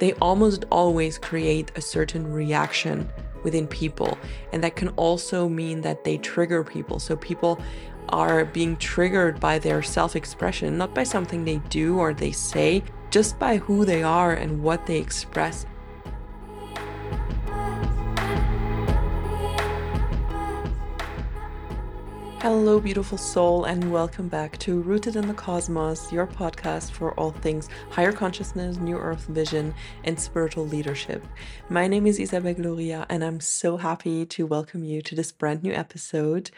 they almost always create a certain reaction within people. And that can also mean that they trigger people. So people are being triggered by their self expression, not by something they do or they say, just by who they are and what they express. Hello, beautiful soul, and welcome back to Rooted in the Cosmos, your podcast for all things higher consciousness, new earth vision, and spiritual leadership. My name is Isabelle Gloria, and I'm so happy to welcome you to this brand new episode.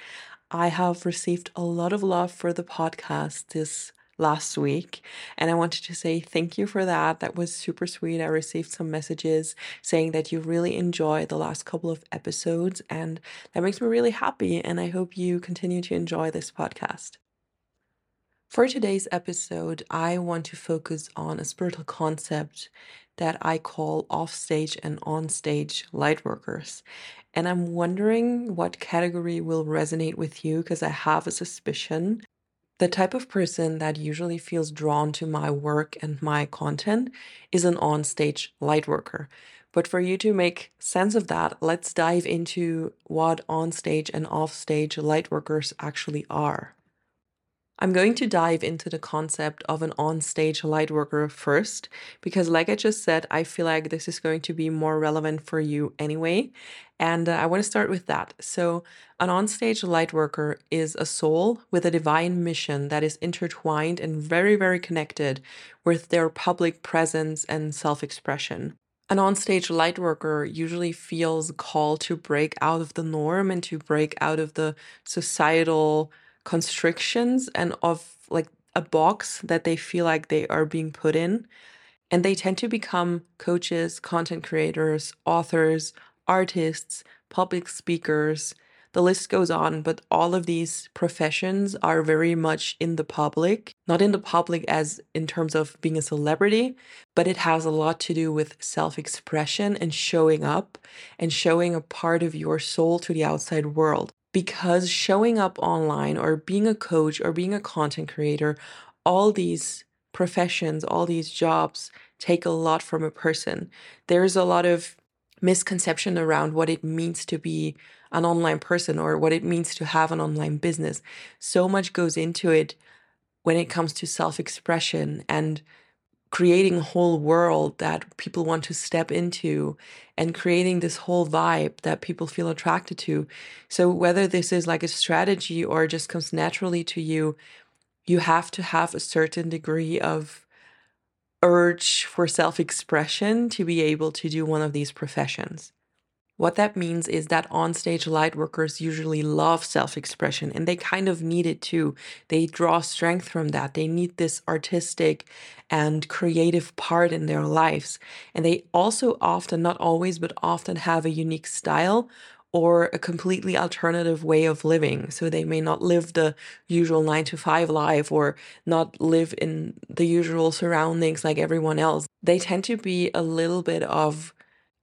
I have received a lot of love for the podcast this last week. And I wanted to say thank you for that. That was super sweet. I received some messages saying that you really enjoyed the last couple of episodes, and that makes me really happy. And I hope you continue to enjoy this podcast. For today's episode, I want to focus on a spiritual concept that I call offstage and onstage lightworkers. And I'm wondering what category will resonate with you because I have a suspicion the type of person that usually feels drawn to my work and my content is an onstage light worker. But for you to make sense of that, let's dive into what onstage and offstage light workers actually are. I'm going to dive into the concept of an on-stage lightworker first, because, like I just said, I feel like this is going to be more relevant for you anyway. And uh, I want to start with that. So, an on-stage lightworker is a soul with a divine mission that is intertwined and very, very connected with their public presence and self expression. An onstage lightworker usually feels called to break out of the norm and to break out of the societal constrictions and of like a box that they feel like they are being put in. And they tend to become coaches, content creators, authors, artists, public speakers. The list goes on, but all of these professions are very much in the public. Not in the public as in terms of being a celebrity, but it has a lot to do with self expression and showing up and showing a part of your soul to the outside world because showing up online or being a coach or being a content creator, all these professions, all these jobs take a lot from a person. There's a lot of misconception around what it means to be an online person or what it means to have an online business. So much goes into it when it comes to self expression and creating a whole world that people want to step into and creating this whole vibe that people feel attracted to. So, whether this is like a strategy or just comes naturally to you, you have to have a certain degree of urge for self expression to be able to do one of these professions. What that means is that onstage light workers usually love self expression and they kind of need it too. They draw strength from that. They need this artistic and creative part in their lives. And they also often, not always, but often have a unique style or a completely alternative way of living. So they may not live the usual nine to five life or not live in the usual surroundings like everyone else. They tend to be a little bit of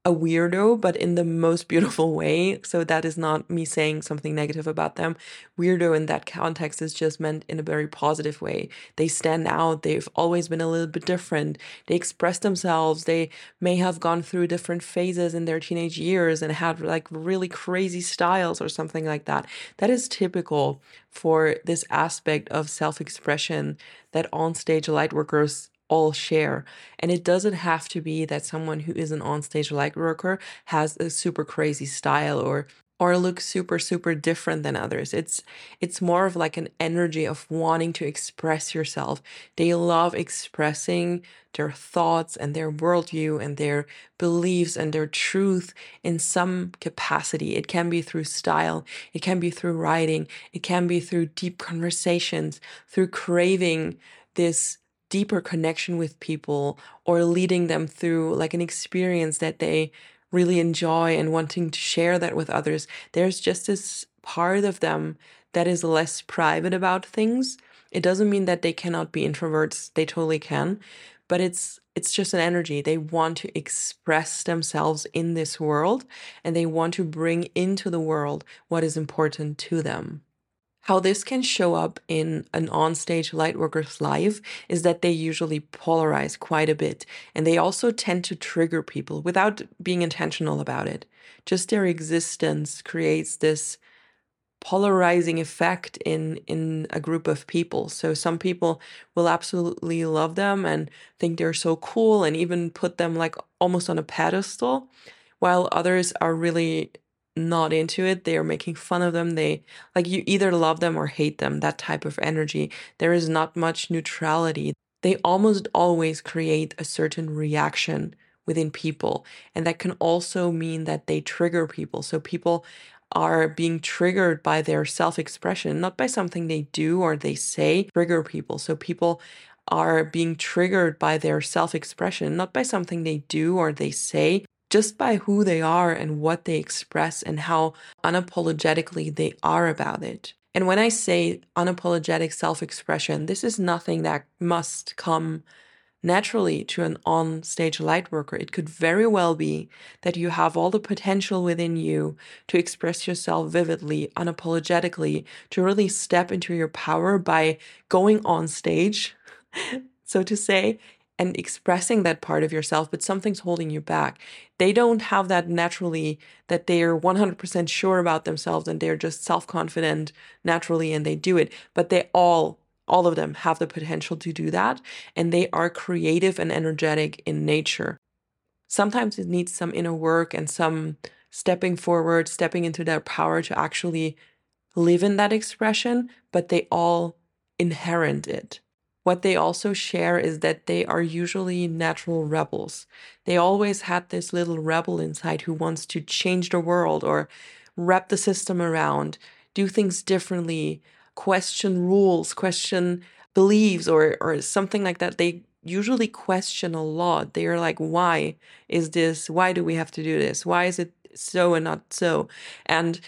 a weirdo, but in the most beautiful way. So that is not me saying something negative about them. Weirdo in that context is just meant in a very positive way. They stand out. They've always been a little bit different. They express themselves. They may have gone through different phases in their teenage years and had like really crazy styles or something like that. That is typical for this aspect of self expression that onstage lightworkers all share. And it doesn't have to be that someone who is an onstage light worker has a super crazy style or or looks super super different than others. It's it's more of like an energy of wanting to express yourself. They love expressing their thoughts and their worldview and their beliefs and their truth in some capacity. It can be through style, it can be through writing, it can be through deep conversations, through craving this deeper connection with people or leading them through like an experience that they really enjoy and wanting to share that with others. There's just this part of them that is less private about things. It doesn't mean that they cannot be introverts, they totally can. but it's it's just an energy. They want to express themselves in this world and they want to bring into the world what is important to them. How this can show up in an onstage lightworker's life is that they usually polarize quite a bit and they also tend to trigger people without being intentional about it. Just their existence creates this polarizing effect in in a group of people so some people will absolutely love them and think they're so cool and even put them like almost on a pedestal while others are really not into it they are making fun of them they like you either love them or hate them that type of energy. There is not much neutrality. They almost always create a certain reaction within people and that can also mean that they trigger people. So people are being triggered by their self-expression not by something they do or they say trigger people. So people are being triggered by their self-expression not by something they do or they say just by who they are and what they express and how unapologetically they are about it. And when I say unapologetic self expression, this is nothing that must come naturally to an on stage light worker. It could very well be that you have all the potential within you to express yourself vividly, unapologetically, to really step into your power by going on stage, so to say, and expressing that part of yourself, but something's holding you back. They don't have that naturally, that they're 100% sure about themselves and they're just self confident naturally and they do it. But they all, all of them have the potential to do that. And they are creative and energetic in nature. Sometimes it needs some inner work and some stepping forward, stepping into their power to actually live in that expression, but they all inherent it. What they also share is that they are usually natural rebels. They always had this little rebel inside who wants to change the world or wrap the system around, do things differently, question rules, question beliefs, or, or something like that. They usually question a lot. They are like, why is this? Why do we have to do this? Why is it so and not so? And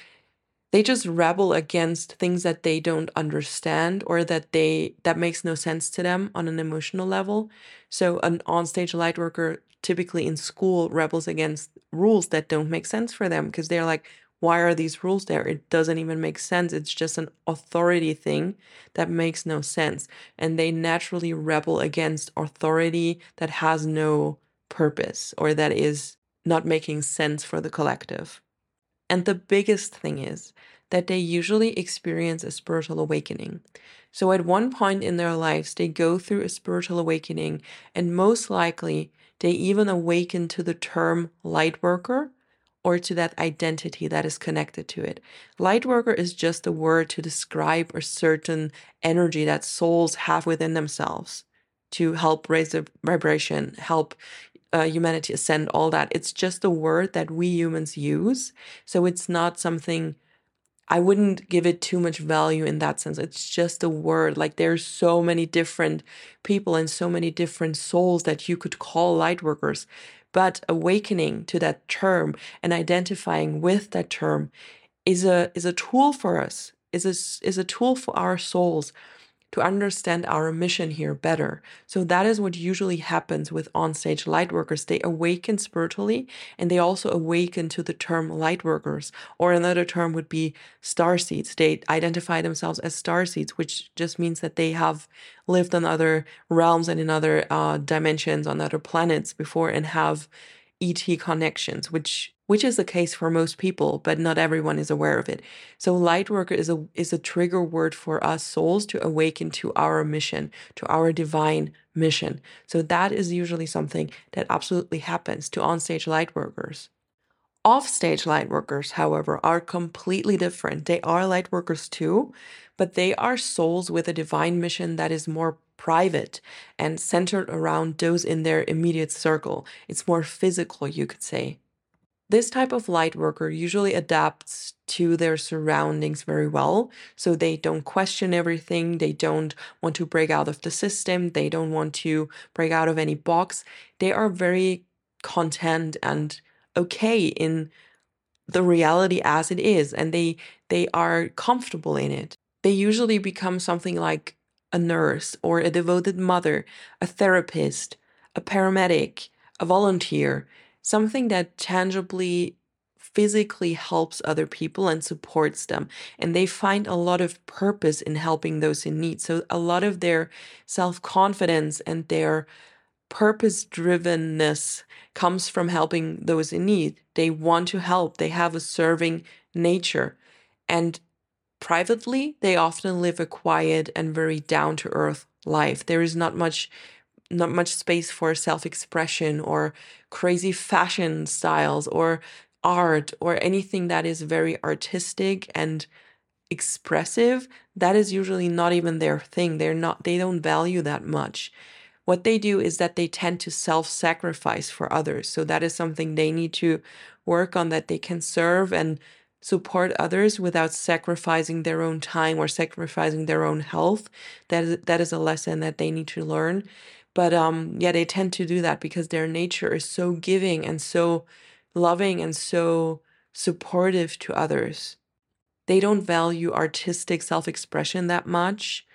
they just rebel against things that they don't understand or that they that makes no sense to them on an emotional level. So an onstage light worker typically in school rebels against rules that don't make sense for them because they're like why are these rules there? It doesn't even make sense. It's just an authority thing that makes no sense. And they naturally rebel against authority that has no purpose or that is not making sense for the collective and the biggest thing is that they usually experience a spiritual awakening. So, at one point in their lives, they go through a spiritual awakening, and most likely, they even awaken to the term light worker or to that identity that is connected to it. Light worker is just a word to describe a certain energy that souls have within themselves to help raise the vibration, help uh, humanity ascend, all that. It's just a word that we humans use. So it's not something I wouldn't give it too much value in that sense. It's just a word. Like there's so many different people and so many different souls that you could call light workers. But awakening to that term and identifying with that term is a is a tool for us. Is a is a tool for our souls to understand our mission here better. So that is what usually happens with onstage light workers. They awaken spiritually and they also awaken to the term light workers, or another term would be star seeds. They identify themselves as star seeds, which just means that they have lived on other realms and in other uh, dimensions, on other planets before, and have ET connections, which which is the case for most people, but not everyone is aware of it. So lightworker is a is a trigger word for us souls to awaken to our mission, to our divine mission. So that is usually something that absolutely happens to onstage lightworkers. Offstage lightworkers, however, are completely different. They are lightworkers too, but they are souls with a divine mission that is more private and centered around those in their immediate circle. It's more physical, you could say. This type of light worker usually adapts to their surroundings very well. So they don't question everything. They don't want to break out of the system. They don't want to break out of any box. They are very content and okay in the reality as it is and they they are comfortable in it. They usually become something like a nurse or a devoted mother, a therapist, a paramedic, a volunteer, something that tangibly physically helps other people and supports them. And they find a lot of purpose in helping those in need. So a lot of their self confidence and their purpose drivenness comes from helping those in need. They want to help, they have a serving nature. And privately, they often live a quiet and very down to earth life. There is not much not much space for self-expression or crazy fashion styles or art or anything that is very artistic and expressive that is usually not even their thing. They're not they don't value that much. What they do is that they tend to self-sacrifice for others. So that is something they need to work on that they can serve and support others without sacrificing their own time or sacrificing their own health. That is, that is a lesson that they need to learn but um yeah they tend to do that because their nature is so giving and so loving and so supportive to others. They don't value artistic self expression that much.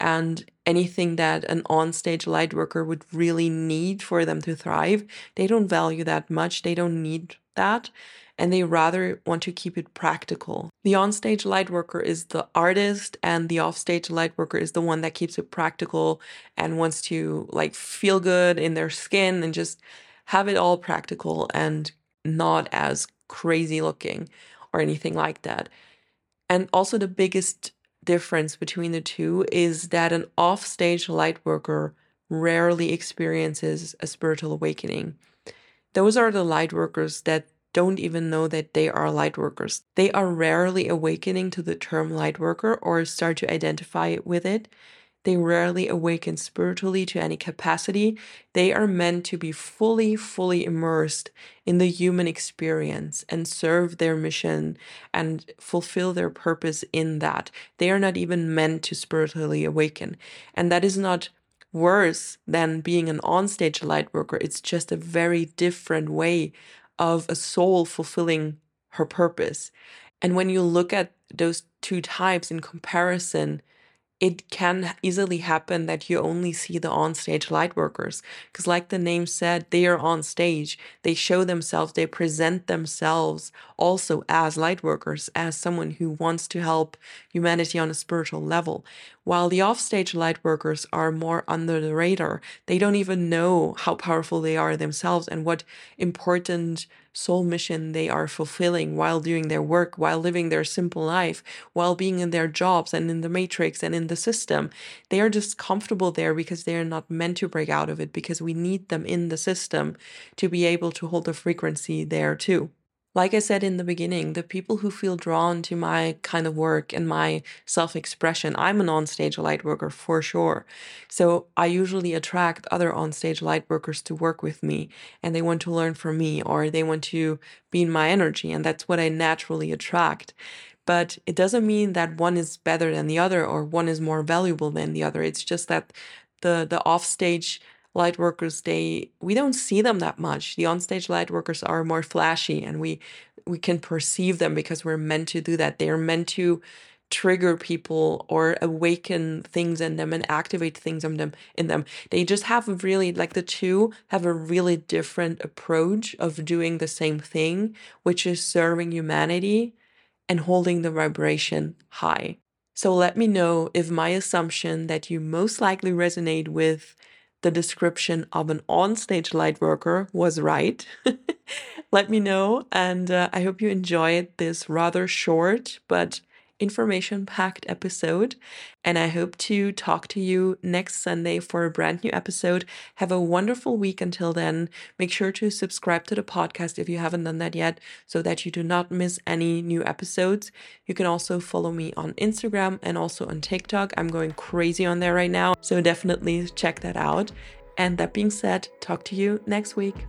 And anything that an onstage light worker would really need for them to thrive, they don't value that much. They don't need that. And they rather want to keep it practical. The onstage light worker is the artist, and the offstage light worker is the one that keeps it practical and wants to like feel good in their skin and just have it all practical and not as crazy looking or anything like that. And also, the biggest difference between the two is that an offstage light worker rarely experiences a spiritual awakening. Those are the light workers that don't even know that they are light workers. They are rarely awakening to the term light worker or start to identify with it they rarely awaken spiritually to any capacity. They are meant to be fully, fully immersed in the human experience and serve their mission and fulfill their purpose in that. They are not even meant to spiritually awaken. And that is not worse than being an onstage light worker. It's just a very different way of a soul fulfilling her purpose. And when you look at those two types in comparison, it can easily happen that you only see the on-stage light workers because like the name said they are on stage. They show themselves they present themselves also as light workers as someone who wants to help humanity on a spiritual level. While the offstage light workers are more under the radar they don't even know how powerful they are themselves and what important soul mission they are fulfilling while doing their work, while living their simple life, while being in their jobs and in the matrix and in the system. They are just comfortable there because they are not meant to break out of it because we need them in the system to be able to hold the frequency there too like I said in the beginning, the people who feel drawn to my kind of work and my self expression, I'm an onstage light worker for sure. So I usually attract other onstage light workers to work with me and they want to learn from me or they want to be in my energy. And that's what I naturally attract. But it doesn't mean that one is better than the other or one is more valuable than the other. It's just that the, the offstage light workers they we don't see them that much. The onstage light workers are more flashy and we we can perceive them because we're meant to do that. They're meant to trigger people or awaken things in them and activate things in them in them. They just have really like the two have a really different approach of doing the same thing which is serving humanity and holding the vibration high. So let me know if my assumption that you most likely resonate with the description of an onstage light worker was right. Let me know, and uh, I hope you enjoyed this rather short but information packed episode. And I hope to talk to you next Sunday for a brand new episode. Have a wonderful week until then. Make sure to subscribe to the podcast if you haven't done that yet so that you do not miss any new episodes. You can also follow me on Instagram and also on TikTok. I'm going crazy on there right now. So definitely check that out. And that being said, talk to you next week.